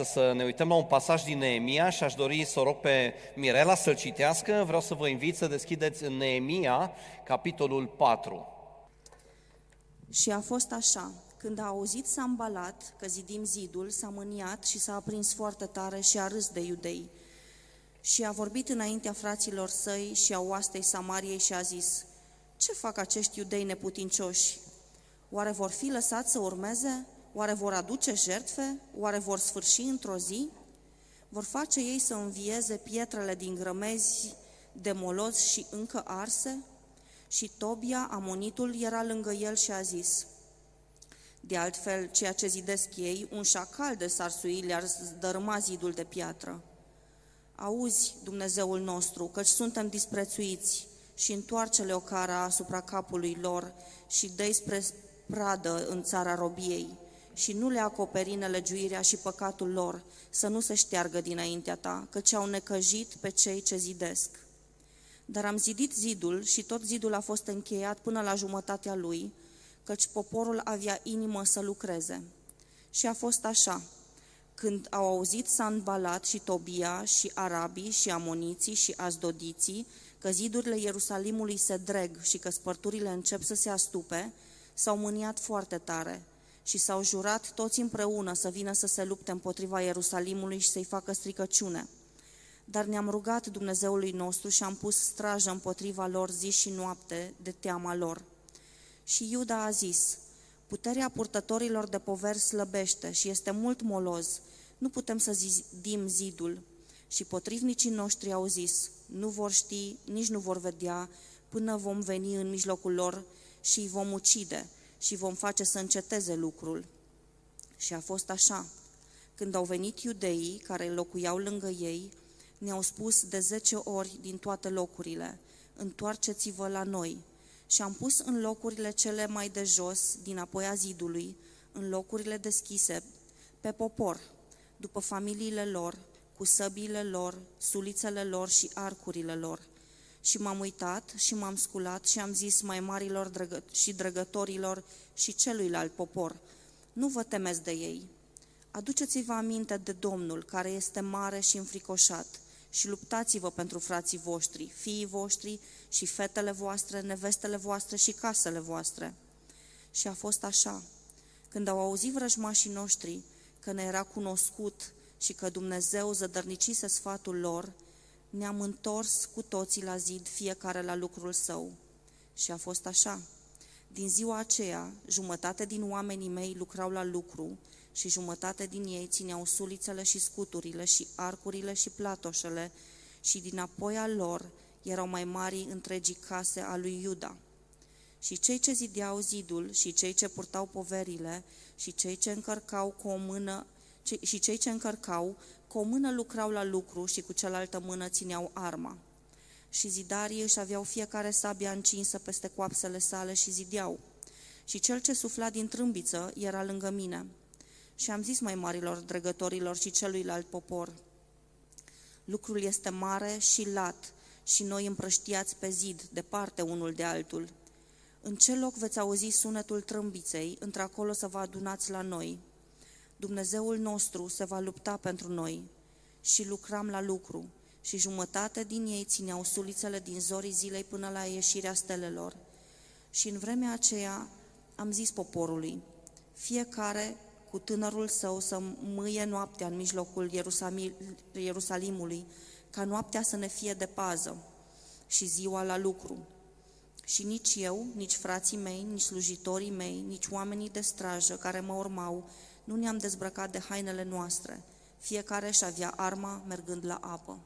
astăzi să ne uităm la un pasaj din Neemia și aș dori să o rog pe Mirela să-l citească. Vreau să vă invit să deschideți în Neemia, capitolul 4. Și a fost așa, când a auzit Sambalat că zidim zidul, s-a mâniat și s-a aprins foarte tare și a râs de iudei. Și a vorbit înaintea fraților săi și a oastei Samariei și a zis, Ce fac acești iudei neputincioși? Oare vor fi lăsați să urmeze? Oare vor aduce jertfe? Oare vor sfârși într-o zi? Vor face ei să învieze pietrele din grămezi de molos și încă arse? Și Tobia, amonitul, era lângă el și a zis, De altfel, ceea ce zidesc ei, un șacal de sarsui le-ar dărâma zidul de piatră. Auzi, Dumnezeul nostru, căci suntem disprețuiți și întoarce-le o cara asupra capului lor și dă spre pradă în țara robiei și nu le acoperi nelegiuirea și păcatul lor, să nu se șteargă dinaintea ta, căci au necăjit pe cei ce zidesc. Dar am zidit zidul și tot zidul a fost încheiat până la jumătatea lui, căci poporul avea inimă să lucreze. Și a fost așa, când au auzit Sanbalat și Tobia și arabii și amoniții și azdodiții că zidurile Ierusalimului se dreg și că spărturile încep să se astupe, s-au mâniat foarte tare și s-au jurat toți împreună să vină să se lupte împotriva Ierusalimului și să-i facă stricăciune. Dar ne-am rugat Dumnezeului nostru și am pus strajă împotriva lor zi și noapte de teama lor. Și Iuda a zis, puterea purtătorilor de poveri slăbește și este mult moloz, nu putem să zidim zidul. Și potrivnicii noștri au zis, nu vor ști, nici nu vor vedea, până vom veni în mijlocul lor și îi vom ucide și vom face să înceteze lucrul. Și a fost așa. Când au venit iudeii care locuiau lângă ei, ne-au spus de zece ori din toate locurile, întoarceți-vă la noi. Și am pus în locurile cele mai de jos, din apoi a zidului, în locurile deschise, pe popor, după familiile lor, cu săbiile lor, sulițele lor și arcurile lor – și m-am uitat și m-am sculat și am zis mai marilor drăgă- și drăgătorilor și celuilalt popor, nu vă temeți de ei. Aduceți-vă aminte de Domnul, care este mare și înfricoșat, și luptați-vă pentru frații voștri, fiii voștri și fetele voastre, nevestele voastre și casele voastre. Și a fost așa. Când au auzit vrăjmașii noștri că ne era cunoscut și că Dumnezeu zădărnicise sfatul lor, ne-am întors cu toții la zid, fiecare la lucrul său. Și a fost așa. Din ziua aceea, jumătate din oamenii mei lucrau la lucru și jumătate din ei țineau sulițele și scuturile și arcurile și platoșele și din apoi al lor erau mai mari întregii case a lui Iuda. Și cei ce zideau zidul și cei ce purtau poverile și cei ce încărcau cu o mână și cei ce încărcau cu o mână lucrau la lucru și cu cealaltă mână țineau arma. Și zidarii își aveau fiecare sabia încinsă peste coapsele sale și zideau. Și cel ce sufla din trâmbiță era lângă mine. Și am zis mai marilor dregătorilor și celuilalt popor, lucrul este mare și lat și noi împrăștiați pe zid, departe unul de altul. În ce loc veți auzi sunetul trâmbiței, într-acolo să vă adunați la noi?' Dumnezeul nostru se va lupta pentru noi și lucram la lucru și jumătate din ei țineau sulițele din zorii zilei până la ieșirea stelelor. Și în vremea aceea am zis poporului, fiecare cu tânărul său să mâie noaptea în mijlocul Ierusalimului, ca noaptea să ne fie de pază și ziua la lucru. Și nici eu, nici frații mei, nici slujitorii mei, nici oamenii de strajă care mă urmau, nu ne-am dezbrăcat de hainele noastre. Fiecare și avea arma mergând la apă.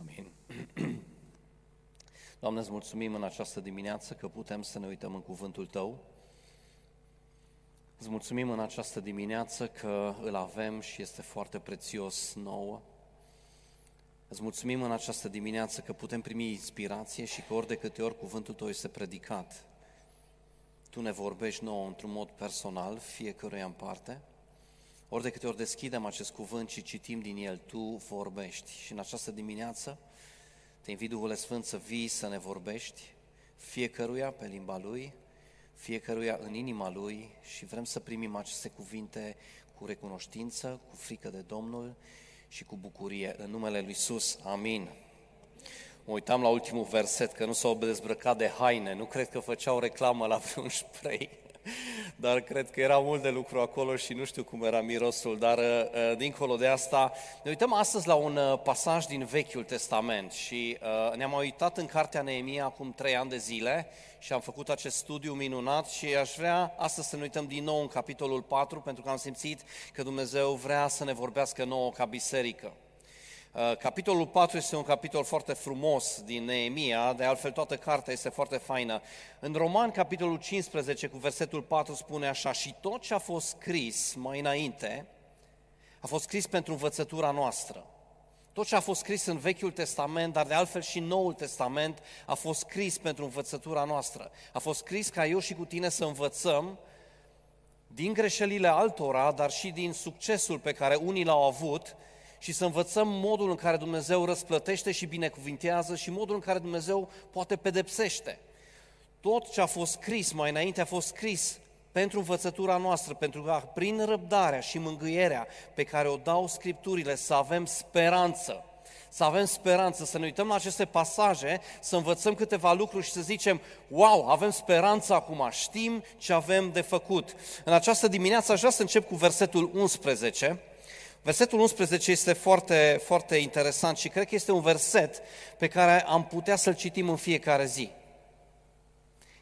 Amin. Doamne, îți mulțumim în această dimineață că putem să ne uităm în cuvântul Tău. Îți mulțumim în această dimineață că îl avem și este foarte prețios nouă. Îți mulțumim în această dimineață că putem primi inspirație și că ori de câte ori cuvântul Tău este predicat, tu ne vorbești nouă într-un mod personal, fiecăruia în parte, ori de câte ori deschidem acest cuvânt și citim din el, Tu vorbești. Și în această dimineață te invit, Duhul Sfânt, să vii să ne vorbești, fiecăruia pe limba Lui, fiecăruia în inima Lui și vrem să primim aceste cuvinte cu recunoștință, cu frică de Domnul și cu bucurie. În numele Lui Iisus, amin. Mă uitam la ultimul verset, că nu s-au dezbrăcat de haine, nu cred că făceau reclamă la vreun spray dar cred că era mult de lucru acolo și nu știu cum era mirosul, dar uh, uh, dincolo de asta, ne uităm astăzi la un uh, pasaj din Vechiul Testament și ne-am uitat în cartea Neemia acum trei ani de zile și am făcut acest studiu minunat și aș vrea astăzi să ne uităm din nou în capitolul 4 pentru că am simțit că Dumnezeu vrea să ne vorbească nouă ca biserică. Uh, capitolul 4 este un capitol foarte frumos din Neemia, de altfel toată cartea este foarte faină. În Roman, capitolul 15, cu versetul 4, spune așa, și tot ce a fost scris mai înainte, a fost scris pentru învățătura noastră. Tot ce a fost scris în Vechiul Testament, dar de altfel și Noul Testament, a fost scris pentru învățătura noastră. A fost scris ca eu și cu tine să învățăm din greșelile altora, dar și din succesul pe care unii l-au avut, și să învățăm modul în care Dumnezeu răsplătește și binecuvintează și modul în care Dumnezeu poate pedepsește. Tot ce a fost scris mai înainte a fost scris pentru învățătura noastră, pentru că prin răbdarea și mângâierea pe care o dau Scripturile să avem speranță, să avem speranță, să ne uităm la aceste pasaje, să învățăm câteva lucruri și să zicem, wow, avem speranță acum, știm ce avem de făcut. În această dimineață aș vrea să încep cu versetul 11, Versetul 11 este foarte, foarte interesant și cred că este un verset pe care am putea să-l citim în fiecare zi.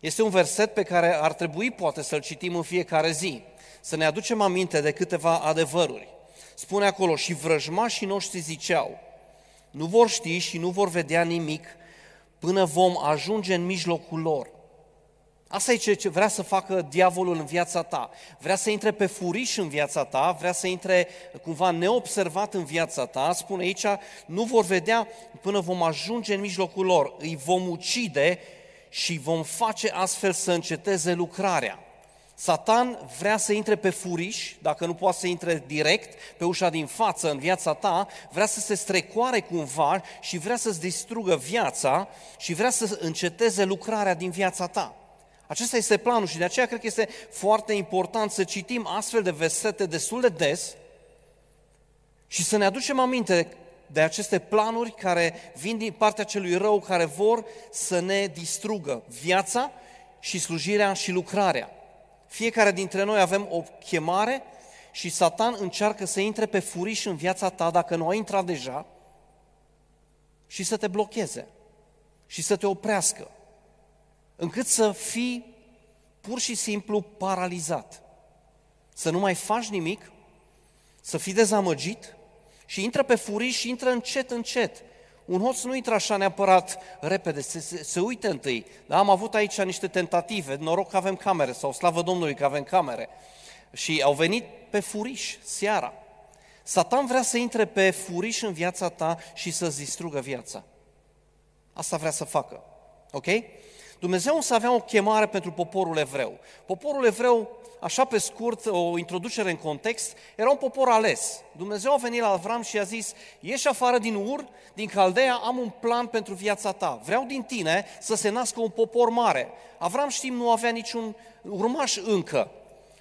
Este un verset pe care ar trebui poate să-l citim în fiecare zi, să ne aducem aminte de câteva adevăruri. Spune acolo, și vrăjmașii noștri ziceau, nu vor ști și nu vor vedea nimic până vom ajunge în mijlocul lor. Asta e ce vrea să facă diavolul în viața ta. Vrea să intre pe furiș în viața ta, vrea să intre cumva neobservat în viața ta. Spune aici, nu vor vedea până vom ajunge în mijlocul lor. Îi vom ucide și vom face astfel să înceteze lucrarea. Satan vrea să intre pe furiș, dacă nu poate să intre direct pe ușa din față în viața ta, vrea să se strecoare cumva și vrea să-ți distrugă viața și vrea să înceteze lucrarea din viața ta. Acesta este planul și de aceea cred că este foarte important să citim astfel de versete destul de des și să ne aducem aminte de aceste planuri care vin din partea celui rău, care vor să ne distrugă viața și slujirea și lucrarea. Fiecare dintre noi avem o chemare și Satan încearcă să intre pe furiș în viața ta, dacă nu a intrat deja, și să te blocheze și să te oprească încât să fii pur și simplu paralizat. Să nu mai faci nimic, să fii dezamăgit și intră pe furiș și intră încet, încet. Un hoț nu intră așa neapărat repede, se, se, se uită întâi. Da, am avut aici niște tentative, noroc că avem camere, sau slavă Domnului că avem camere. Și au venit pe furiș seara. Satan vrea să intre pe furiș în viața ta și să-ți distrugă viața. Asta vrea să facă. Ok? Dumnezeu însă avea o chemare pentru poporul evreu. Poporul evreu, așa pe scurt, o introducere în context, era un popor ales. Dumnezeu a venit la Avram și a zis, ieși afară din Ur, din Caldea, am un plan pentru viața ta. Vreau din tine să se nască un popor mare. Avram, știm, nu avea niciun urmaș încă.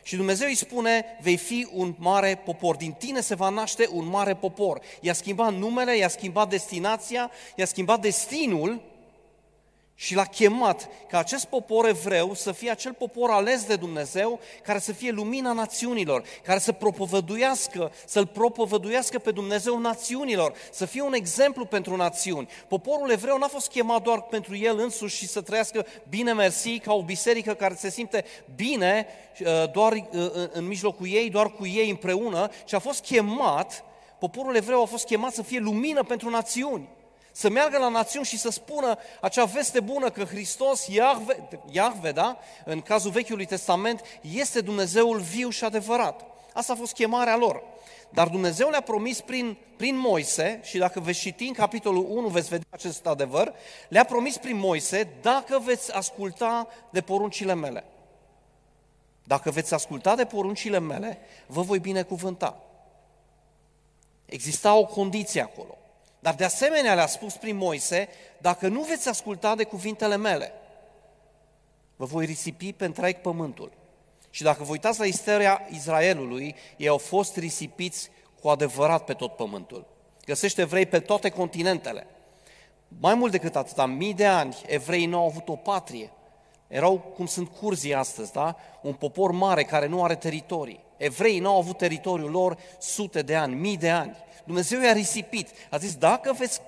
Și Dumnezeu îi spune, vei fi un mare popor, din tine se va naște un mare popor. I-a schimbat numele, i-a schimbat destinația, i-a schimbat destinul și l-a chemat ca acest popor evreu să fie acel popor ales de Dumnezeu, care să fie lumina națiunilor, care să propovăduiască, să-L propovăduiască pe Dumnezeu națiunilor, să fie un exemplu pentru națiuni. Poporul evreu n-a fost chemat doar pentru el însuși și să trăiască bine mersi ca o biserică care se simte bine uh, doar uh, în mijlocul ei, doar cu ei împreună, ci a fost chemat, poporul evreu a fost chemat să fie lumină pentru națiuni să meargă la națiuni și să spună acea veste bună că Hristos, Iahve, Iahve da? în cazul Vechiului Testament, este Dumnezeul viu și adevărat. Asta a fost chemarea lor. Dar Dumnezeu le-a promis prin, prin Moise, și dacă veți citi în capitolul 1 veți vedea acest adevăr, le-a promis prin Moise, dacă veți asculta de poruncile mele. Dacă veți asculta de poruncile mele, vă voi binecuvânta. Exista o condiție acolo. Dar de asemenea le-a spus prin Moise, dacă nu veți asculta de cuvintele mele, vă voi risipi pe întreg pământul. Și dacă vă uitați la istoria Israelului, ei au fost risipiți cu adevărat pe tot pământul. Găsește evrei pe toate continentele. Mai mult decât atâta, mii de ani, evreii nu au avut o patrie. Erau cum sunt curzii astăzi, da? Un popor mare care nu are teritorii. Evreii nu au avut teritoriul lor sute de ani, mii de ani. Dumnezeu i-a risipit. A zis, dacă veți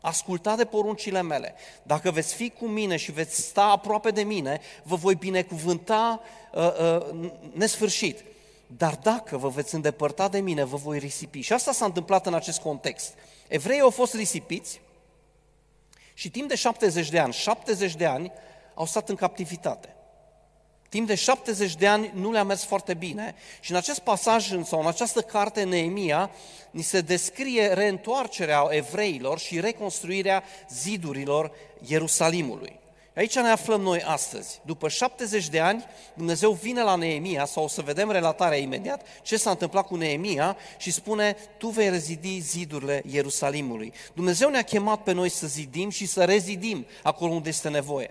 asculta de poruncile mele, dacă veți fi cu mine și veți sta aproape de mine, vă voi binecuvânta uh, uh, nesfârșit. Dar dacă vă veți îndepărta de mine, vă voi risipi. Și asta s-a întâmplat în acest context. Evreii au fost risipiți și timp de 70 de ani, 70 de ani au stat în captivitate. Timp de 70 de ani nu le-a mers foarte bine și în acest pasaj sau în această carte Neemia ni se descrie reîntoarcerea evreilor și reconstruirea zidurilor Ierusalimului. Aici ne aflăm noi astăzi. După 70 de ani, Dumnezeu vine la Neemia, sau o să vedem relatarea imediat, ce s-a întâmplat cu Neemia și spune, tu vei rezidi zidurile Ierusalimului. Dumnezeu ne-a chemat pe noi să zidim și să rezidim acolo unde este nevoie.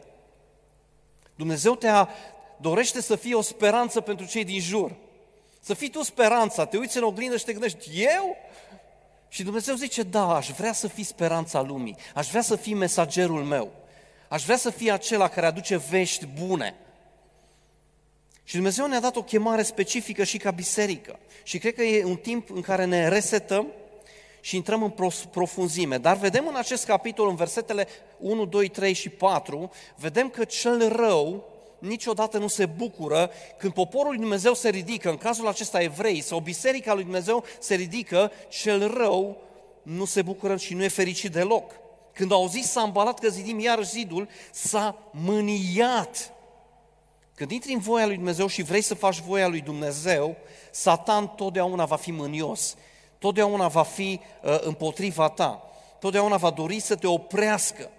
Dumnezeu te-a, dorește să fie o speranță pentru cei din jur. Să fii tu speranța, te uiți în oglindă și te gândești, eu? Și Dumnezeu zice, da, aș vrea să fii speranța lumii, aș vrea să fii mesagerul meu, aș vrea să fii acela care aduce vești bune. Și Dumnezeu ne-a dat o chemare specifică și ca biserică. Și cred că e un timp în care ne resetăm și intrăm în profunzime. Dar vedem în acest capitol, în versetele 1, 2, 3 și 4, vedem că cel rău niciodată nu se bucură când poporul lui Dumnezeu se ridică, în cazul acesta evrei sau biserica lui Dumnezeu se ridică, cel rău nu se bucură și nu e fericit deloc. Când au zis s-a îmbalat că zidim iar zidul, s-a mâniat. Când intri în voia lui Dumnezeu și vrei să faci voia lui Dumnezeu, Satan totdeauna va fi mânios, totdeauna va fi uh, împotriva ta, totdeauna va dori să te oprească,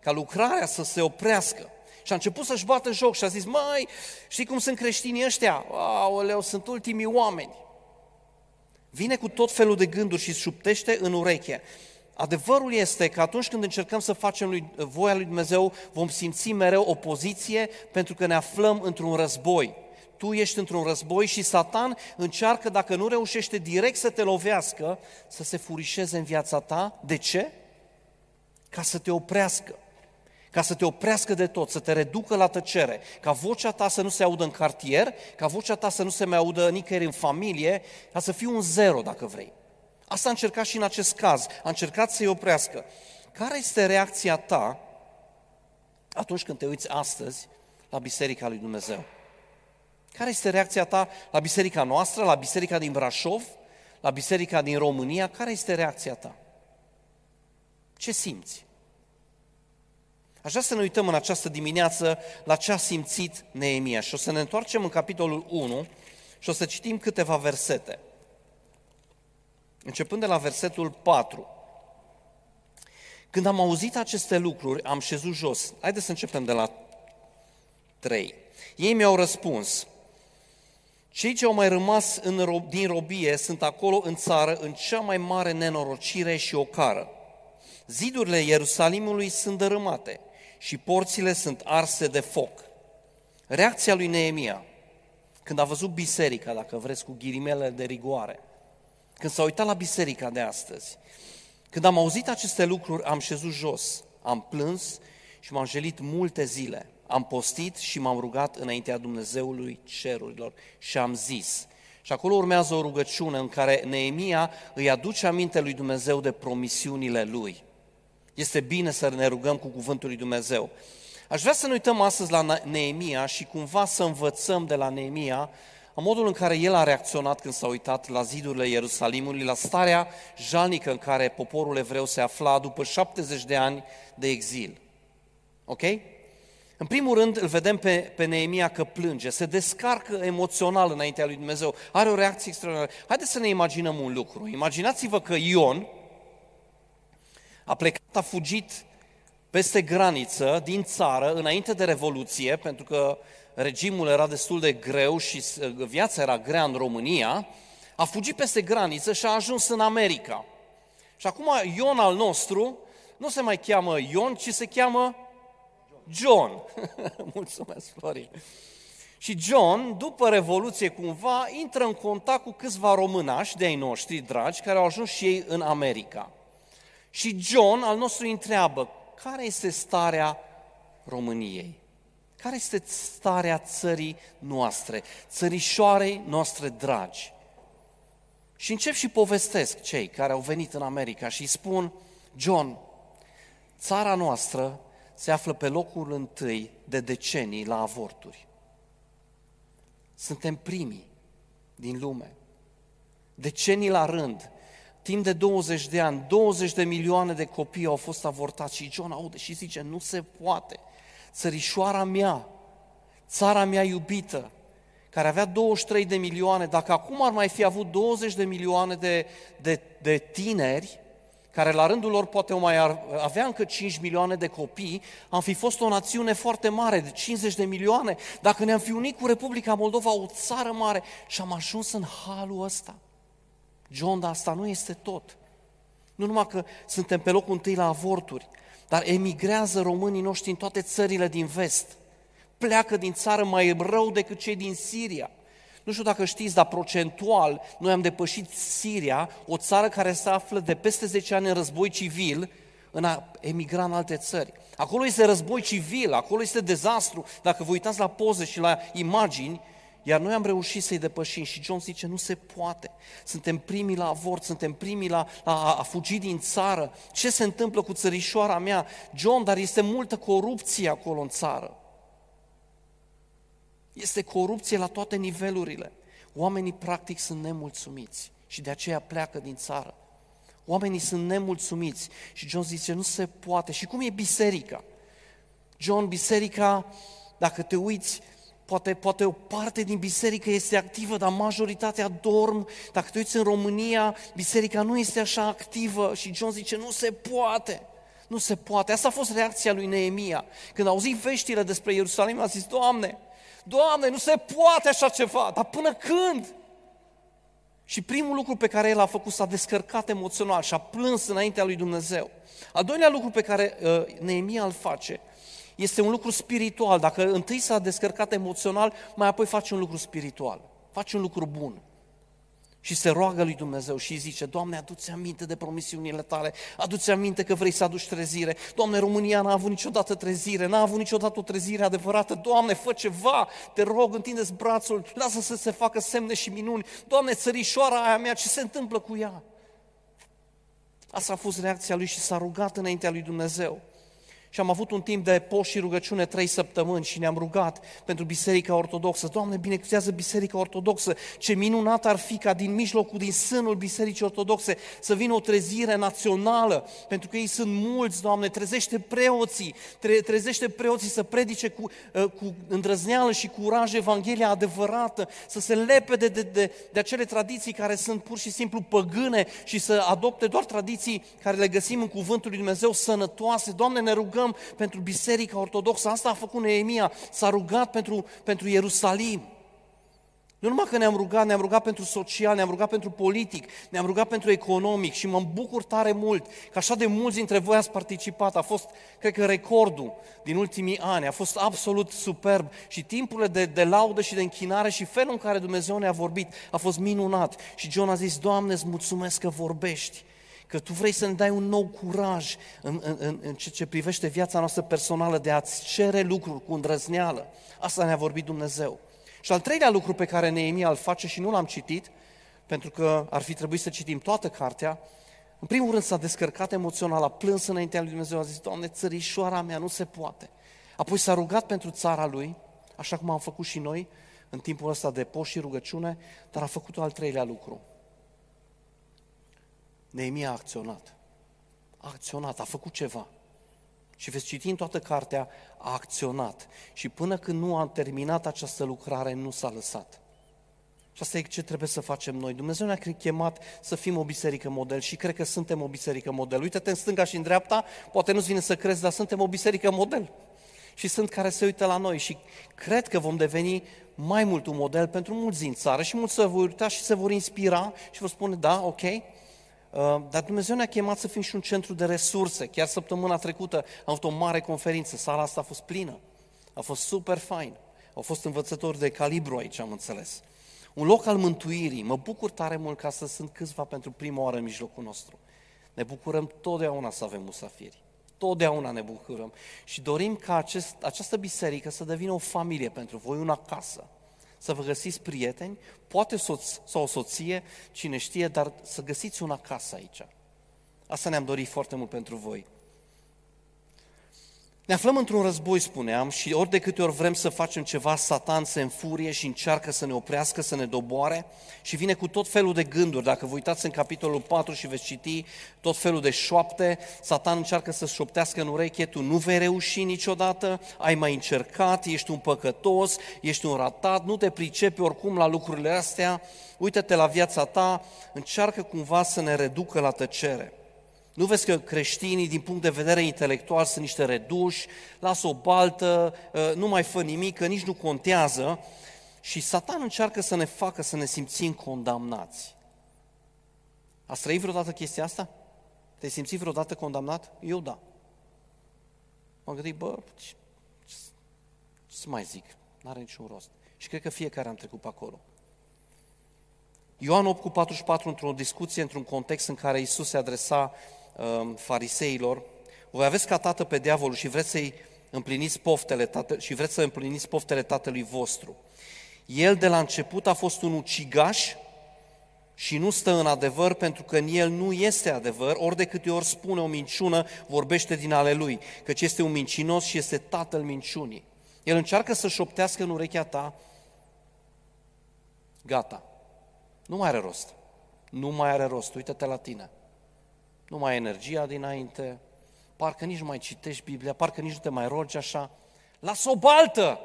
ca lucrarea să se oprească. Și a început să-și bată joc și a zis, mai, știi cum sunt creștinii ăștia? Aoleu, sunt ultimii oameni. Vine cu tot felul de gânduri și șuptește în ureche. Adevărul este că atunci când încercăm să facem lui, voia lui Dumnezeu, vom simți mereu opoziție pentru că ne aflăm într-un război. Tu ești într-un război și Satan încearcă, dacă nu reușește direct să te lovească, să se furișeze în viața ta. De ce? Ca să te oprească ca să te oprească de tot, să te reducă la tăcere, ca vocea ta să nu se audă în cartier, ca vocea ta să nu se mai audă nicăieri în familie, ca să fii un zero, dacă vrei. Asta a încercat și în acest caz, a încercat să-i oprească. Care este reacția ta atunci când te uiți astăzi la Biserica lui Dumnezeu? Care este reacția ta la biserica noastră, la biserica din Brașov, la biserica din România? Care este reacția ta? Ce simți? Aș vrea să ne uităm în această dimineață la ce a simțit Neemia și o să ne întoarcem în capitolul 1 și o să citim câteva versete. Începând de la versetul 4. Când am auzit aceste lucruri, am șezut jos. Haideți să începem de la 3. Ei mi-au răspuns, cei ce au mai rămas în, din robie sunt acolo în țară în cea mai mare nenorocire și ocară. Zidurile Ierusalimului sunt dărâmate și porțile sunt arse de foc. Reacția lui Neemia, când a văzut biserica, dacă vreți, cu ghilimele de rigoare, când s-a uitat la biserica de astăzi, când am auzit aceste lucruri, am șezut jos, am plâns și m-am jelit multe zile. Am postit și m-am rugat înaintea Dumnezeului cerurilor și am zis. Și acolo urmează o rugăciune în care Neemia îi aduce aminte lui Dumnezeu de promisiunile lui. Este bine să ne rugăm cu cuvântul lui Dumnezeu. Aș vrea să ne uităm astăzi la Neemia și cumva să învățăm de la Neemia în modul în care el a reacționat când s-a uitat la zidurile Ierusalimului, la starea jalnică în care poporul evreu se afla după 70 de ani de exil. Ok? În primul rând îl vedem pe, pe Neemia că plânge, se descarcă emoțional înaintea lui Dumnezeu, are o reacție extraordinară. Haideți să ne imaginăm un lucru. Imaginați-vă că Ion, a plecat, a fugit peste graniță din țară înainte de Revoluție, pentru că regimul era destul de greu și viața era grea în România, a fugit peste graniță și a ajuns în America. Și acum Ion al nostru nu se mai cheamă Ion, ci se cheamă John. Mulțumesc, Florin. Și John, după Revoluție cumva, intră în contact cu câțiva românași de ai noștri dragi, care au ajuns și ei în America. Și John al nostru îi întreabă, care este starea României? Care este starea țării noastre, țărișoarei noastre dragi? Și încep și povestesc cei care au venit în America și îi spun, John, țara noastră se află pe locul întâi de decenii la avorturi. Suntem primii din lume. Decenii la rând, timp de 20 de ani, 20 de milioane de copii au fost avortați și John aude și zice, nu se poate. Țărișoara mea, țara mea iubită, care avea 23 de milioane, dacă acum ar mai fi avut 20 de milioane de, de, de tineri, care la rândul lor poate o mai avea încă 5 milioane de copii, am fi fost o națiune foarte mare, de 50 de milioane, dacă ne-am fi unit cu Republica Moldova, o țară mare, și am ajuns în halul ăsta. John, dar asta nu este tot. Nu numai că suntem pe locul întâi la avorturi, dar emigrează românii noștri în toate țările din vest. Pleacă din țară mai rău decât cei din Siria. Nu știu dacă știți, dar procentual noi am depășit Siria, o țară care se află de peste 10 ani în război civil, în a emigra în alte țări. Acolo este război civil, acolo este dezastru. Dacă vă uitați la poze și la imagini, iar noi am reușit să-i depășim și John zice, nu se poate. Suntem primii la avort, suntem primii la, la a fugi din țară. Ce se întâmplă cu țărișoara mea? John, dar este multă corupție acolo în țară. Este corupție la toate nivelurile. Oamenii practic sunt nemulțumiți și de aceea pleacă din țară. Oamenii sunt nemulțumiți și John zice, nu se poate. Și cum e biserica? John, biserica, dacă te uiți, poate, poate o parte din biserică este activă, dar majoritatea dorm. Dacă te uiți în România, biserica nu este așa activă și John zice, nu se poate. Nu se poate. Asta a fost reacția lui Neemia. Când a auzit veștile despre Ierusalim, a zis, Doamne, Doamne, nu se poate așa ceva, dar până când? Și primul lucru pe care el a făcut s-a descărcat emoțional și a plâns înaintea lui Dumnezeu. Al doilea lucru pe care uh, Neemia îl face este un lucru spiritual. Dacă întâi s-a descărcat emoțional, mai apoi face un lucru spiritual. Face un lucru bun și se roagă lui Dumnezeu și zice, Doamne, adu-ți aminte de promisiunile tale, adu-ți aminte că vrei să aduci trezire. Doamne, România n-a avut niciodată trezire, n-a avut niciodată o trezire adevărată. Doamne, fă ceva, te rog, întindeți brațul, lasă să se facă semne și minuni. Doamne, țărișoara aia mea, ce se întâmplă cu ea? Asta a fost reacția lui și s-a rugat înaintea lui Dumnezeu. Și am avut un timp de post și rugăciune trei săptămâni și ne-am rugat pentru Biserica Ortodoxă. Doamne, binecuvântează Biserica Ortodoxă. Ce minunat ar fi ca din mijlocul, din sânul Bisericii Ortodoxe să vină o trezire națională, pentru că ei sunt mulți, Doamne, trezește preoții, tre- trezește preoții să predice cu, uh, cu îndrăzneală și curaj Evanghelia adevărată, să se lepe de, de, de, de acele tradiții care sunt pur și simplu păgâne și să adopte doar tradiții care le găsim în Cuvântul lui Dumnezeu sănătoase. Doamne, ne rugăm rugăm pentru Biserica Ortodoxă. Asta a făcut Neemia, s-a rugat pentru, pentru Ierusalim. Nu numai că ne-am rugat, ne-am rugat pentru social, ne-am rugat pentru politic, ne-am rugat pentru economic și mă bucur tare mult că așa de mulți dintre voi ați participat. A fost, cred că, recordul din ultimii ani. A fost absolut superb și timpurile de, de laudă și de închinare și felul în care Dumnezeu ne-a vorbit a fost minunat. Și John a zis, Doamne, îți mulțumesc că vorbești că Tu vrei să ne dai un nou curaj în, în, în, în ce, ce privește viața noastră personală de a-ți cere lucruri cu îndrăzneală. Asta ne-a vorbit Dumnezeu. Și al treilea lucru pe care Neemia îl face și nu l-am citit, pentru că ar fi trebuit să citim toată cartea, în primul rând s-a descărcat emoțional, a plâns înaintea lui Dumnezeu, a zis, Doamne, țărișoara mea nu se poate. Apoi s-a rugat pentru țara lui, așa cum am făcut și noi în timpul ăsta de post și rugăciune, dar a făcut al treilea lucru. Neemia a acționat. A acționat, a făcut ceva. Și veți citi în toată cartea, a acționat. Și până când nu a terminat această lucrare, nu s-a lăsat. Și asta e ce trebuie să facem noi. Dumnezeu ne-a chemat să fim o biserică model și cred că suntem o biserică model. Uite-te în stânga și în dreapta, poate nu-ți vine să crezi, dar suntem o biserică model. Și sunt care se uită la noi și cred că vom deveni mai mult un model pentru mulți din țară și mulți se vor uita și se vor inspira și vor spune, da, ok, Uh, dar Dumnezeu ne-a chemat să fim și un centru de resurse. Chiar săptămâna trecută am avut o mare conferință, sala asta a fost plină. A fost super fain. Au fost învățători de calibru aici, am înțeles. Un loc al mântuirii. Mă bucur tare mult ca să sunt câțiva pentru prima oară în mijlocul nostru. Ne bucurăm totdeauna să avem musafiri. Totdeauna ne bucurăm. Și dorim ca acest, această biserică să devină o familie pentru voi, una casă. Să vă găsiți prieteni, poate soț sau o soție, cine știe, dar să găsiți una casă aici. Asta ne-am dorit foarte mult pentru voi. Ne aflăm într-un război, spuneam, și ori de câte ori vrem să facem ceva, Satan se înfurie și încearcă să ne oprească, să ne doboare și vine cu tot felul de gânduri. Dacă vă uitați în capitolul 4 și veți citi tot felul de șoapte, Satan încearcă să șoptească în ureche, tu nu vei reuși niciodată, ai mai încercat, ești un păcătos, ești un ratat, nu te pricepi oricum la lucrurile astea, uită-te la viața ta, încearcă cumva să ne reducă la tăcere. Nu vezi că creștinii, din punct de vedere intelectual, sunt niște reduși, lasă o baltă, ă, nu mai fă nimic, că nici nu contează. Și Satan încearcă să ne facă să ne simțim condamnați. Ați trăit vreodată chestia asta? Te-ai simțit vreodată condamnat? Eu da. M-am gândit, bă, ce, ce, ce să mai zic? N-are niciun rost. Și cred că fiecare am trecut pe acolo. Ioan 8 cu 44, într-o discuție, într-un context în care Isus se adresa Um, fariseilor, voi aveți ca tată pe diavolul și vreți să-i împliniți poftele tată, și vreți să împliniți poftele tatălui vostru. El de la început a fost un ucigaș și nu stă în adevăr pentru că în el nu este adevăr, ori de câte ori spune o minciună, vorbește din ale lui, căci este un mincinos și este tatăl minciunii. El încearcă să șoptească în urechea ta, gata, nu mai are rost, nu mai are rost, uită-te la tine nu mai ai energia dinainte, parcă nici nu mai citești Biblia, parcă nici nu te mai rogi așa. Lasă o baltă!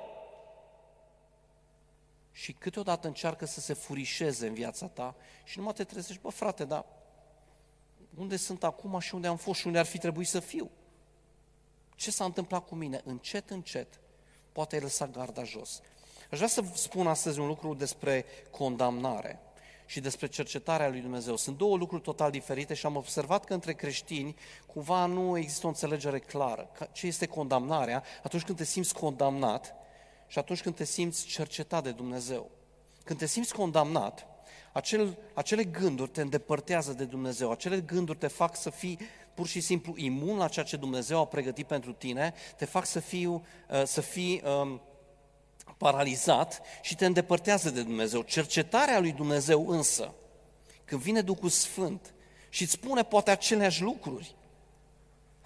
Și câteodată încearcă să se furișeze în viața ta și nu mai te trezești, bă frate, dar unde sunt acum și unde am fost și unde ar fi trebuit să fiu? Ce s-a întâmplat cu mine? Încet, încet, poate ai lăsat garda jos. Aș vrea să spun astăzi un lucru despre condamnare și despre cercetarea lui Dumnezeu. Sunt două lucruri total diferite și am observat că între creștini cumva nu există o înțelegere clară. Ce este condamnarea atunci când te simți condamnat și atunci când te simți cercetat de Dumnezeu. Când te simți condamnat, acel, acele gânduri te îndepărtează de Dumnezeu, acele gânduri te fac să fii pur și simplu imun la ceea ce Dumnezeu a pregătit pentru tine, te fac să, fiu, uh, să fii um, paralizat și te îndepărtează de Dumnezeu. Cercetarea lui Dumnezeu însă, când vine Duhul Sfânt și îți spune poate aceleași lucruri,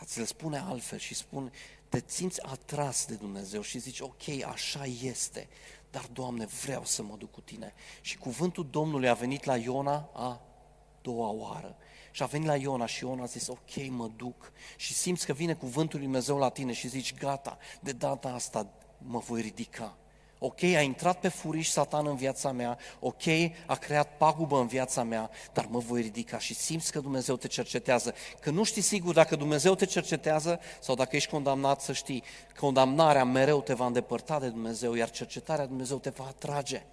ți le spune altfel și spune, te simți atras de Dumnezeu și zici, ok, așa este, dar Doamne, vreau să mă duc cu tine. Și cuvântul Domnului a venit la Iona a doua oară. Și a venit la Iona și Iona a zis, ok, mă duc. Și simți că vine cuvântul lui Dumnezeu la tine și zici, gata, de data asta mă voi ridica. Ok, a intrat pe furiș satan în viața mea, ok, a creat pagubă în viața mea, dar mă voi ridica și simți că Dumnezeu te cercetează. Că nu știi sigur dacă Dumnezeu te cercetează sau dacă ești condamnat să știi, condamnarea mereu te va îndepărta de Dumnezeu, iar cercetarea Dumnezeu te va atrage.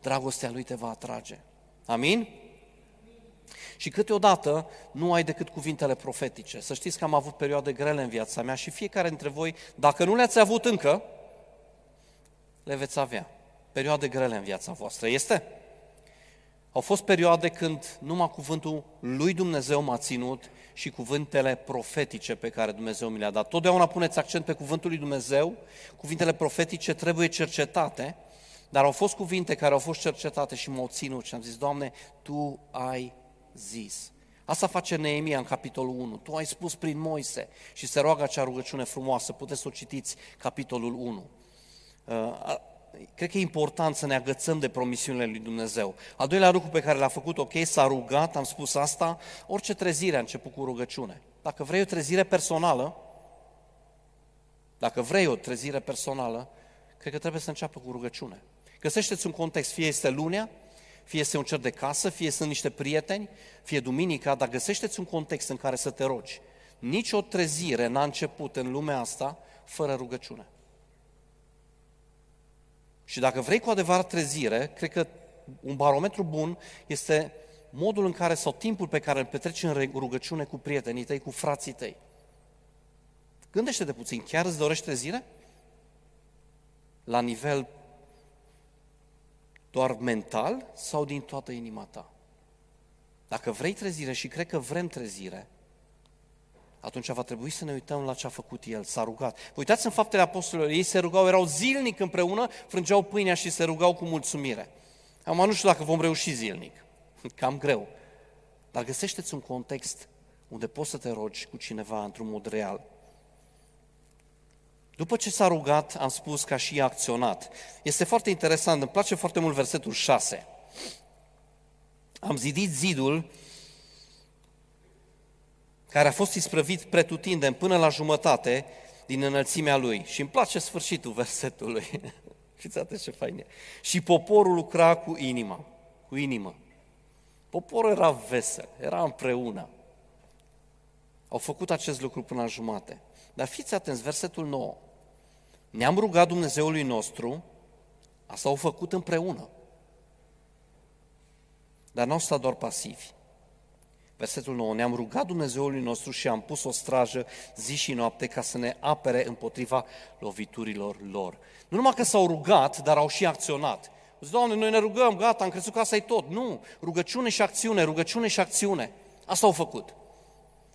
Dragostea Lui te va atrage. Amin? Și câteodată nu ai decât cuvintele profetice. Să știți că am avut perioade grele în viața mea și fiecare dintre voi, dacă nu le-ați avut încă, le veți avea. Perioade grele în viața voastră. Este? Au fost perioade când numai cuvântul lui Dumnezeu m-a ținut și cuvintele profetice pe care Dumnezeu mi le-a dat. Totdeauna puneți accent pe cuvântul lui Dumnezeu, cuvintele profetice trebuie cercetate, dar au fost cuvinte care au fost cercetate și m-au ținut și am zis, Doamne, Tu ai zis. Asta face Neemia în capitolul 1. Tu ai spus prin Moise și se roagă acea rugăciune frumoasă, puteți să o citiți, capitolul 1. Uh, cred că e important să ne agățăm de promisiunile lui Dumnezeu. Al doilea lucru pe care l-a făcut, ok, s-a rugat, am spus asta, orice trezire a început cu rugăciune. Dacă vrei o trezire personală, dacă vrei o trezire personală, cred că trebuie să înceapă cu rugăciune. Găsește-ți un context, fie este lunea, fie este un cer de casă, fie sunt niște prieteni, fie duminica, dar găsește-ți un context în care să te rogi. Nici o trezire n-a început în lumea asta fără rugăciune. Și dacă vrei cu adevărat trezire, cred că un barometru bun este modul în care sau timpul pe care îl petreci în rugăciune cu prietenii tăi, cu frații tăi. Gândește-te puțin, chiar îți dorești trezire? La nivel Doar mental sau din toată inima ta? Dacă vrei trezire și cred că vrem trezire, atunci va trebui să ne uităm la ce a făcut el, s-a rugat. Vă uitați în faptele apostolilor, ei se rugau, erau zilnic împreună, frângeau pâinea și se rugau cu mulțumire. Acum nu știu dacă vom reuși zilnic, cam greu, dar găsește-ți un context unde poți să te rogi cu cineva într-un mod real. După ce s-a rugat, am spus că a și acționat. Este foarte interesant, îmi place foarte mult versetul 6. Am zidit zidul care a fost isprăvit pretutindem până la jumătate din înălțimea lui. Și îmi place sfârșitul versetului. Știți atât ce fain e. Și poporul lucra cu inima, cu inimă. Poporul era vesel, era împreună. Au făcut acest lucru până la jumate. Dar fiți atenți, versetul 9. Ne-am rugat Dumnezeului nostru, asta au făcut împreună. Dar nu au stat doar pasivi. Versetul 9. Ne-am rugat Dumnezeului nostru și am pus o strajă zi și noapte ca să ne apere împotriva loviturilor lor. Nu numai că s-au rugat, dar au și acționat. Zic, Doamne, noi ne rugăm, gata, am crezut că asta e tot. Nu, rugăciune și acțiune, rugăciune și acțiune. Asta au făcut.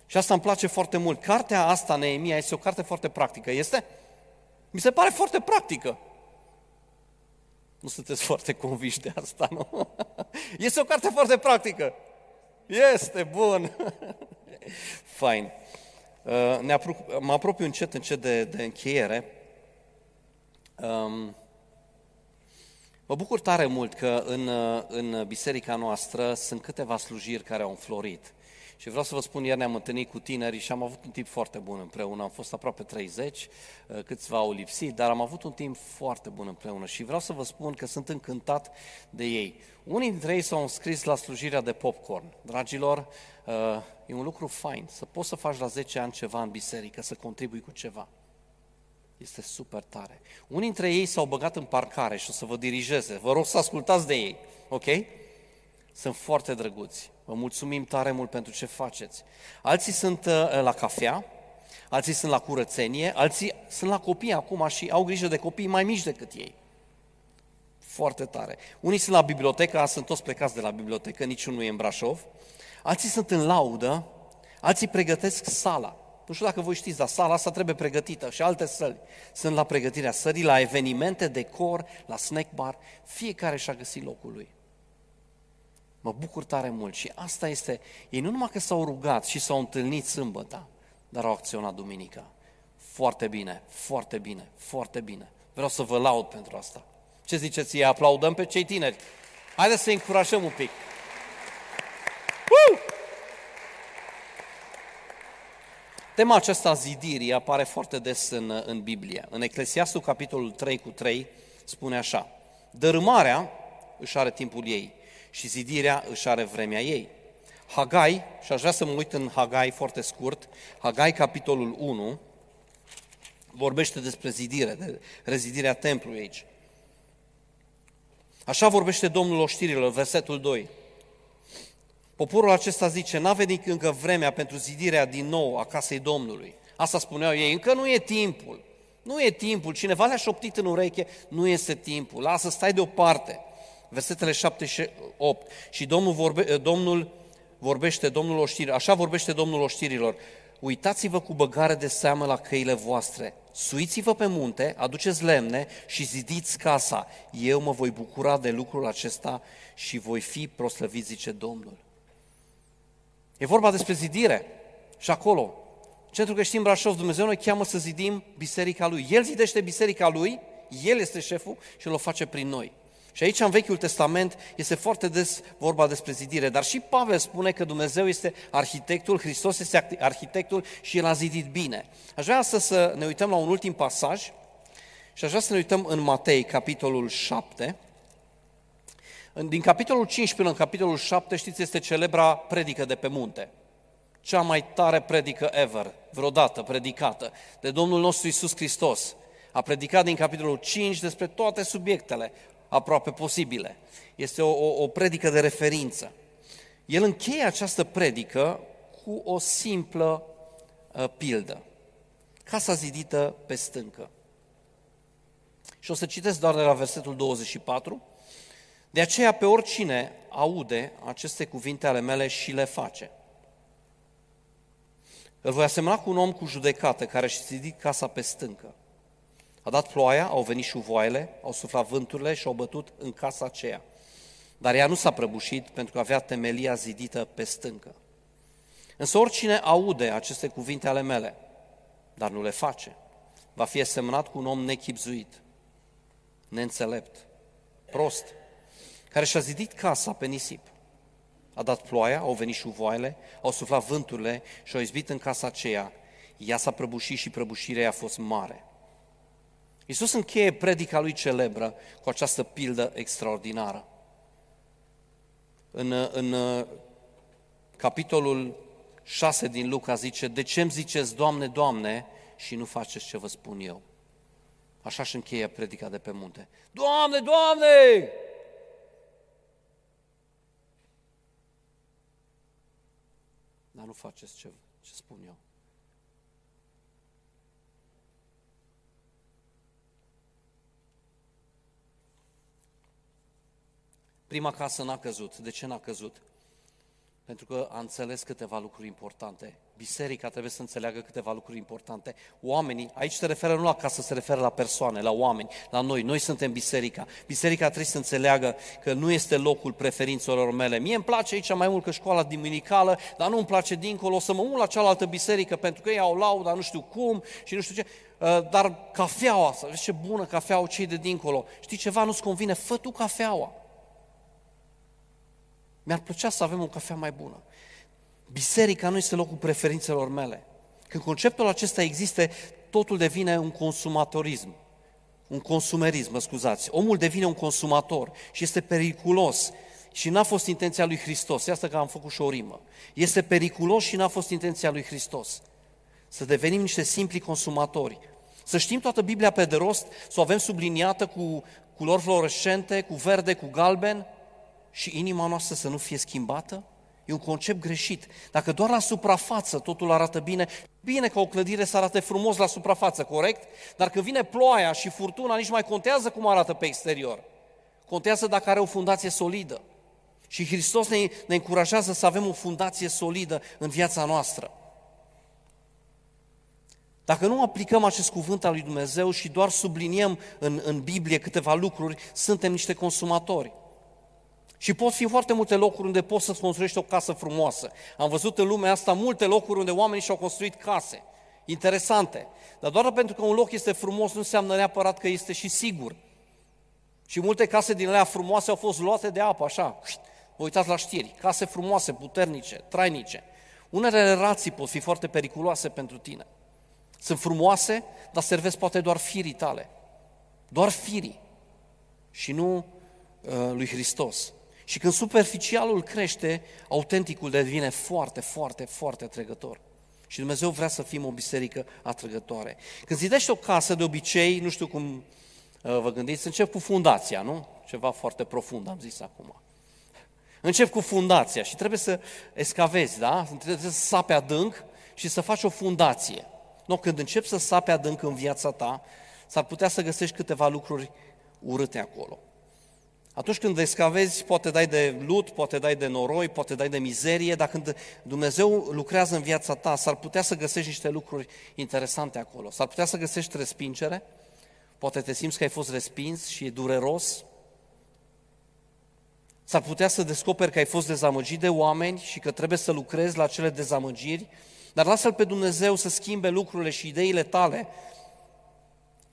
Și asta îmi place foarte mult. Cartea asta, Neemia, este o carte foarte practică. Este? Mi se pare foarte practică. Nu sunteți foarte conviși de asta, nu? Este o carte foarte practică. Este, bun. Fain. Uh, ne apro- mă apropiu încet, încet de, de încheiere. Um, mă bucur tare mult că în, uh, în biserica noastră sunt câteva slujiri care au înflorit. Și vreau să vă spun, ieri ne-am întâlnit cu tinerii și am avut un timp foarte bun împreună. Am fost aproape 30, uh, câțiva au lipsit, dar am avut un timp foarte bun împreună și vreau să vă spun că sunt încântat de ei. Unii dintre ei s-au înscris la slujirea de popcorn. Dragilor, uh, e un lucru fain să poți să faci la 10 ani ceva în biserică, să contribui cu ceva. Este super tare. Unii dintre ei s-au băgat în parcare și o să vă dirigeze. Vă rog să ascultați de ei, ok? Sunt foarte drăguți. Vă mulțumim tare mult pentru ce faceți. Alții sunt uh, la cafea, alții sunt la curățenie, alții sunt la copii acum și au grijă de copii mai mici decât ei. Foarte tare. Unii sunt la bibliotecă, sunt toți plecați de la bibliotecă, niciunul nu e în Brașov. Alții sunt în laudă, alții pregătesc sala. Nu știu dacă voi știți, dar sala asta trebuie pregătită și alte săli. Sunt la pregătirea sării, la evenimente, decor, la snack bar. Fiecare și-a găsit locul lui. Mă bucur tare mult și asta este, ei nu numai că s-au rugat și s-au întâlnit sâmbătă, dar au acționat duminica. Foarte bine, foarte bine, foarte bine. Vreau să vă laud pentru asta. Ce ziceți, ei aplaudăm pe cei tineri? Haideți să încurajăm un pic. Uh! Tema aceasta zidirii apare foarte des în, în Biblie. În Eclesiastul, capitolul 3 cu 3, spune așa. Dărâmarea își are timpul ei și zidirea își are vremea ei. Hagai, și aș vrea să mă uit în Hagai foarte scurt, Hagai, capitolul 1, vorbește despre zidire, de rezidirea templului aici. Așa vorbește Domnul oștirilor, versetul 2. Poporul acesta zice, n-a venit încă vremea pentru zidirea din nou a casei Domnului. Asta spuneau ei, încă nu e timpul. Nu e timpul. Cineva le-a șoptit în ureche, nu este timpul. Lasă, stai deoparte. Versetele 7 și 8. Și Domnul, vorbe, Domnul vorbește, Domnul oștirilor, așa vorbește Domnul oștirilor, uitați-vă cu băgare de seamă la căile voastre, suiți-vă pe munte, aduceți lemne și zidiți casa. Eu mă voi bucura de lucrul acesta și voi fi proslăvit, zice Domnul. E vorba despre zidire și acolo. Centrul Creștin Brașov, Dumnezeu ne cheamă să zidim biserica Lui. El zidește biserica Lui, El este șeful și El o face prin noi. Și aici, în Vechiul Testament, este foarte des vorba despre zidire, dar și Pavel spune că Dumnezeu este arhitectul, Hristos este arhitectul și El a zidit bine. Aș vrea să, să ne uităm la un ultim pasaj și aș vrea să ne uităm în Matei, capitolul 7. Din capitolul 5 până în capitolul 7, știți, este celebra predică de pe munte. Cea mai tare predică ever, vreodată predicată, de Domnul nostru Isus Hristos. A predicat din capitolul 5 despre toate subiectele, aproape posibile. Este o, o, o predică de referință. El încheie această predică cu o simplă uh, pildă. Casa zidită pe stâncă. Și o să citesc doar de la versetul 24. De aceea pe oricine aude aceste cuvinte ale mele și le face. Îl voi asemăna cu un om cu judecată care și zidit casa pe stâncă. A dat ploaia, au venit șuvoaiele, au suflat vânturile și au bătut în casa aceea. Dar ea nu s-a prăbușit pentru că avea temelia zidită pe stâncă. Însă oricine aude aceste cuvinte ale mele, dar nu le face, va fi asemănat cu un om nechipzuit, neînțelept, prost, care și-a zidit casa pe nisip. A dat ploaia, au venit șuvoaiele, au suflat vânturile și au izbit în casa aceea. Ea s-a prăbușit și prăbușirea a fost mare. Iisus încheie predica lui celebră cu această pildă extraordinară. În, în capitolul 6 din Luca zice, de ce îmi ziceți, Doamne, Doamne, și nu faceți ce vă spun eu? Așa și încheie predica de pe munte. Doamne, Doamne! Dar nu faceți ce, ce spun eu. Prima casă n-a căzut. De ce n-a căzut? Pentru că a înțeles câteva lucruri importante. Biserica trebuie să înțeleagă câteva lucruri importante. Oamenii, aici se referă nu la casă, se referă la persoane, la oameni, la noi. Noi suntem biserica. Biserica trebuie să înțeleagă că nu este locul preferințelor mele. Mie îmi place aici mai mult că școala duminicală, dar nu îmi place dincolo. O să mă mult la cealaltă biserică pentru că ei au lauda, nu știu cum și nu știu ce. Uh, dar cafeaua, să vezi ce bună cafeaua cei de dincolo. Știi ceva, nu-ți convine? Fă tu cafeaua. Mi-ar plăcea să avem o cafea mai bună. Biserica nu este locul preferințelor mele. Când conceptul acesta există, totul devine un consumatorism. Un consumerism, mă scuzați. Omul devine un consumator și este periculos. Și n-a fost intenția lui Hristos. E asta că am făcut și o rimă. Este periculos și n-a fost intenția lui Hristos. Să devenim niște simpli consumatori. Să știm toată Biblia pe de rost, să o avem subliniată cu culori fluorescente, cu verde, cu galben, și inima noastră să nu fie schimbată? E un concept greșit. Dacă doar la suprafață totul arată bine, bine că o clădire să arate frumos la suprafață, corect? Dar când vine ploaia și furtuna, nici mai contează cum arată pe exterior. Contează dacă are o fundație solidă. Și Hristos ne, ne încurajează să avem o fundație solidă în viața noastră. Dacă nu aplicăm acest cuvânt al lui Dumnezeu și doar subliniem în, în Biblie câteva lucruri, suntem niște consumatori. Și pot fi foarte multe locuri unde poți să construiești o casă frumoasă. Am văzut în lumea asta multe locuri unde oamenii și-au construit case. Interesante. Dar doar pentru că un loc este frumos nu înseamnă neapărat că este și sigur. Și multe case din alea frumoase au fost luate de apă, așa. Vă uitați la știri. Case frumoase, puternice, trainice. Unele relații pot fi foarte periculoase pentru tine. Sunt frumoase, dar servesc poate doar firii tale. Doar firii. Și nu uh, lui Hristos. Și când superficialul crește, autenticul devine foarte, foarte, foarte atrăgător. Și Dumnezeu vrea să fim o biserică atrăgătoare. Când zidești o casă, de obicei, nu știu cum uh, vă gândiți, încep cu fundația, nu? Ceva foarte profund, am zis acum. Încep cu fundația și trebuie să escavezi, da? Trebuie să sape adânc și să faci o fundație. Nu, când începi să sape adânc în viața ta, s-ar putea să găsești câteva lucruri urâte acolo. Atunci când descavezi, poate dai de lut, poate dai de noroi, poate dai de mizerie, dar când Dumnezeu lucrează în viața ta, s-ar putea să găsești niște lucruri interesante acolo. S-ar putea să găsești respingere, poate te simți că ai fost respins și e dureros. S-ar putea să descoperi că ai fost dezamăgit de oameni și că trebuie să lucrezi la acele dezamăgiri, dar lasă-L pe Dumnezeu să schimbe lucrurile și ideile tale.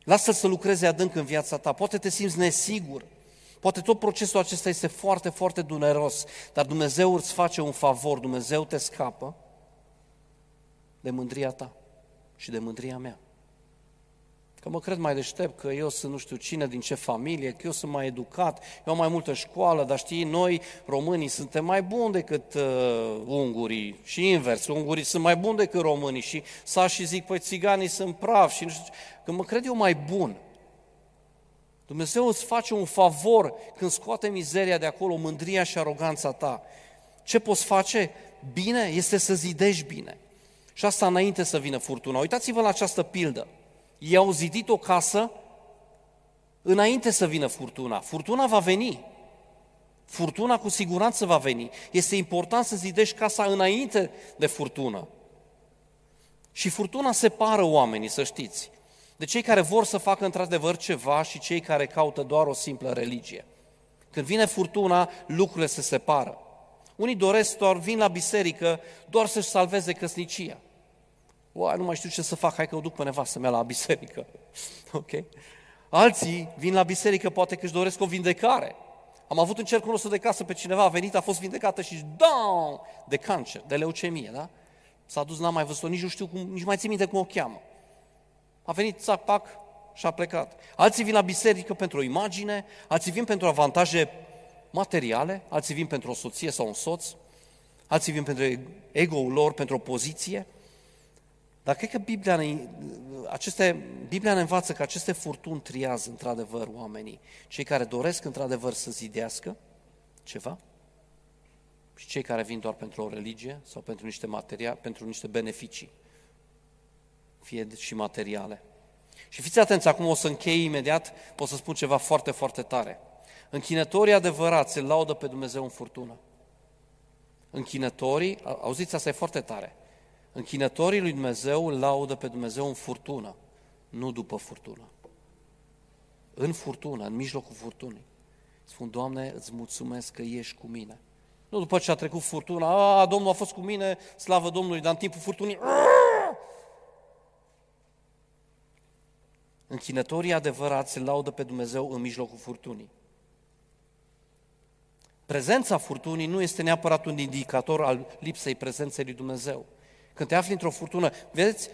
Lasă-L să lucreze adânc în viața ta. Poate te simți nesigur, Poate tot procesul acesta este foarte, foarte dureros, dar Dumnezeu îți face un favor, Dumnezeu te scapă de mândria ta și de mândria mea. Că mă cred mai deștept, că eu sunt nu știu cine, din ce familie, că eu sunt mai educat, eu am mai multă școală, dar știi, noi românii suntem mai buni decât uh, ungurii și invers, ungurii sunt mai buni decât românii și sa și zic, păi țiganii sunt pravi și nu știu, că mă cred eu mai bun. Dumnezeu îți face un favor când scoate mizeria de acolo, mândria și aroganța ta. Ce poți face? Bine este să zidești bine. Și asta înainte să vină furtuna. Uitați-vă la această pildă. Ei au zidit o casă înainte să vină furtuna. Furtuna va veni. Furtuna cu siguranță va veni. Este important să zidești casa înainte de furtună. Și furtuna separă oamenii, să știți, de cei care vor să facă într-adevăr ceva și cei care caută doar o simplă religie. Când vine furtuna, lucrurile se separă. Unii doresc doar, vin la biserică doar să-și salveze căsnicia. Oa, nu mai știu ce să fac, hai că o duc pe nevastă mea la biserică. ok? Alții vin la biserică, poate că își doresc o vindecare. Am avut în cercul nostru de casă pe cineva, a venit, a fost vindecată și down, de cancer, de leucemie, da? S-a dus, n-am mai văzut-o, nici nu știu cum, nici mai țin minte cum o cheamă. A venit, țac, pac, și a plecat. Alții vin la biserică pentru o imagine, alții vin pentru avantaje materiale, alții vin pentru o soție sau un soț, alții vin pentru ego-ul lor, pentru o poziție. Dar cred că Biblia ne, aceste, Biblia ne învață că aceste furtuni triază într-adevăr oamenii, cei care doresc într-adevăr să zidească ceva și cei care vin doar pentru o religie sau pentru niște, materia, pentru niște beneficii, fie și materiale. Și fiți atenți, acum o să închei imediat, pot să spun ceva foarte, foarte tare. Închinătorii adevărați se laudă pe Dumnezeu în furtună. Închinătorii, auziți, asta e foarte tare, închinătorii lui Dumnezeu îl laudă pe Dumnezeu în furtună, nu după furtună. În furtună, în mijlocul furtunii. Spun, Doamne, îți mulțumesc că ești cu mine. Nu după ce a trecut furtuna, a, Domnul a fost cu mine, slavă Domnului, dar în timpul furtunii, Închinătorii adevărați se laudă pe Dumnezeu în mijlocul furtunii. Prezența furtunii nu este neapărat un indicator al lipsei prezenței lui Dumnezeu. Când te afli într-o furtună, vedeți,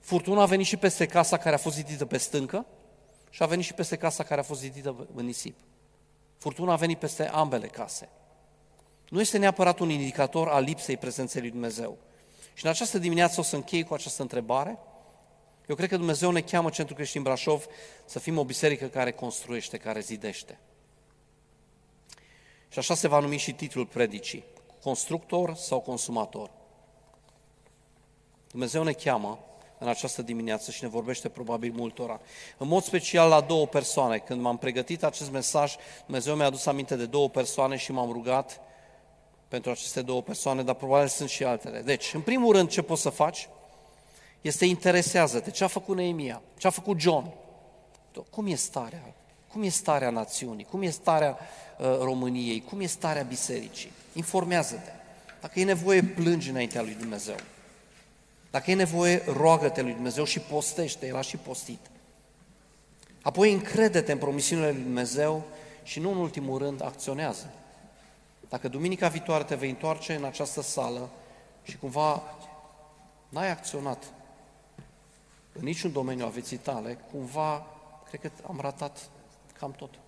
furtuna a venit și peste casa care a fost zidită pe stâncă și a venit și peste casa care a fost zidită în nisip. Furtuna a venit peste ambele case. Nu este neapărat un indicator al lipsei prezenței lui Dumnezeu. Și în această dimineață o să închei cu această întrebare. Eu cred că Dumnezeu ne cheamă Centrul Creștin Brașov să fim o biserică care construiește, care zidește. Și așa se va numi și titlul predicii. Constructor sau consumator. Dumnezeu ne cheamă în această dimineață și ne vorbește probabil multora. În mod special la două persoane. Când m-am pregătit acest mesaj, Dumnezeu mi-a adus aminte de două persoane și m-am rugat pentru aceste două persoane, dar probabil sunt și altele. Deci, în primul rând, ce poți să faci? Este interesează-te. Ce a făcut Neemia? Ce a făcut John? Cum e starea? Cum e starea națiunii? Cum e starea uh, României? Cum e starea bisericii? Informează-te. Dacă e nevoie, plângi înaintea lui Dumnezeu. Dacă e nevoie, roagă-te lui Dumnezeu și postește, El a și postit. Apoi încrede-te în promisiunile lui Dumnezeu și nu în ultimul rând acționează. Dacă duminica viitoare te vei întoarce în această sală și cumva n-ai acționat în niciun domeniu a vieții tale, cumva, cred că am ratat cam tot.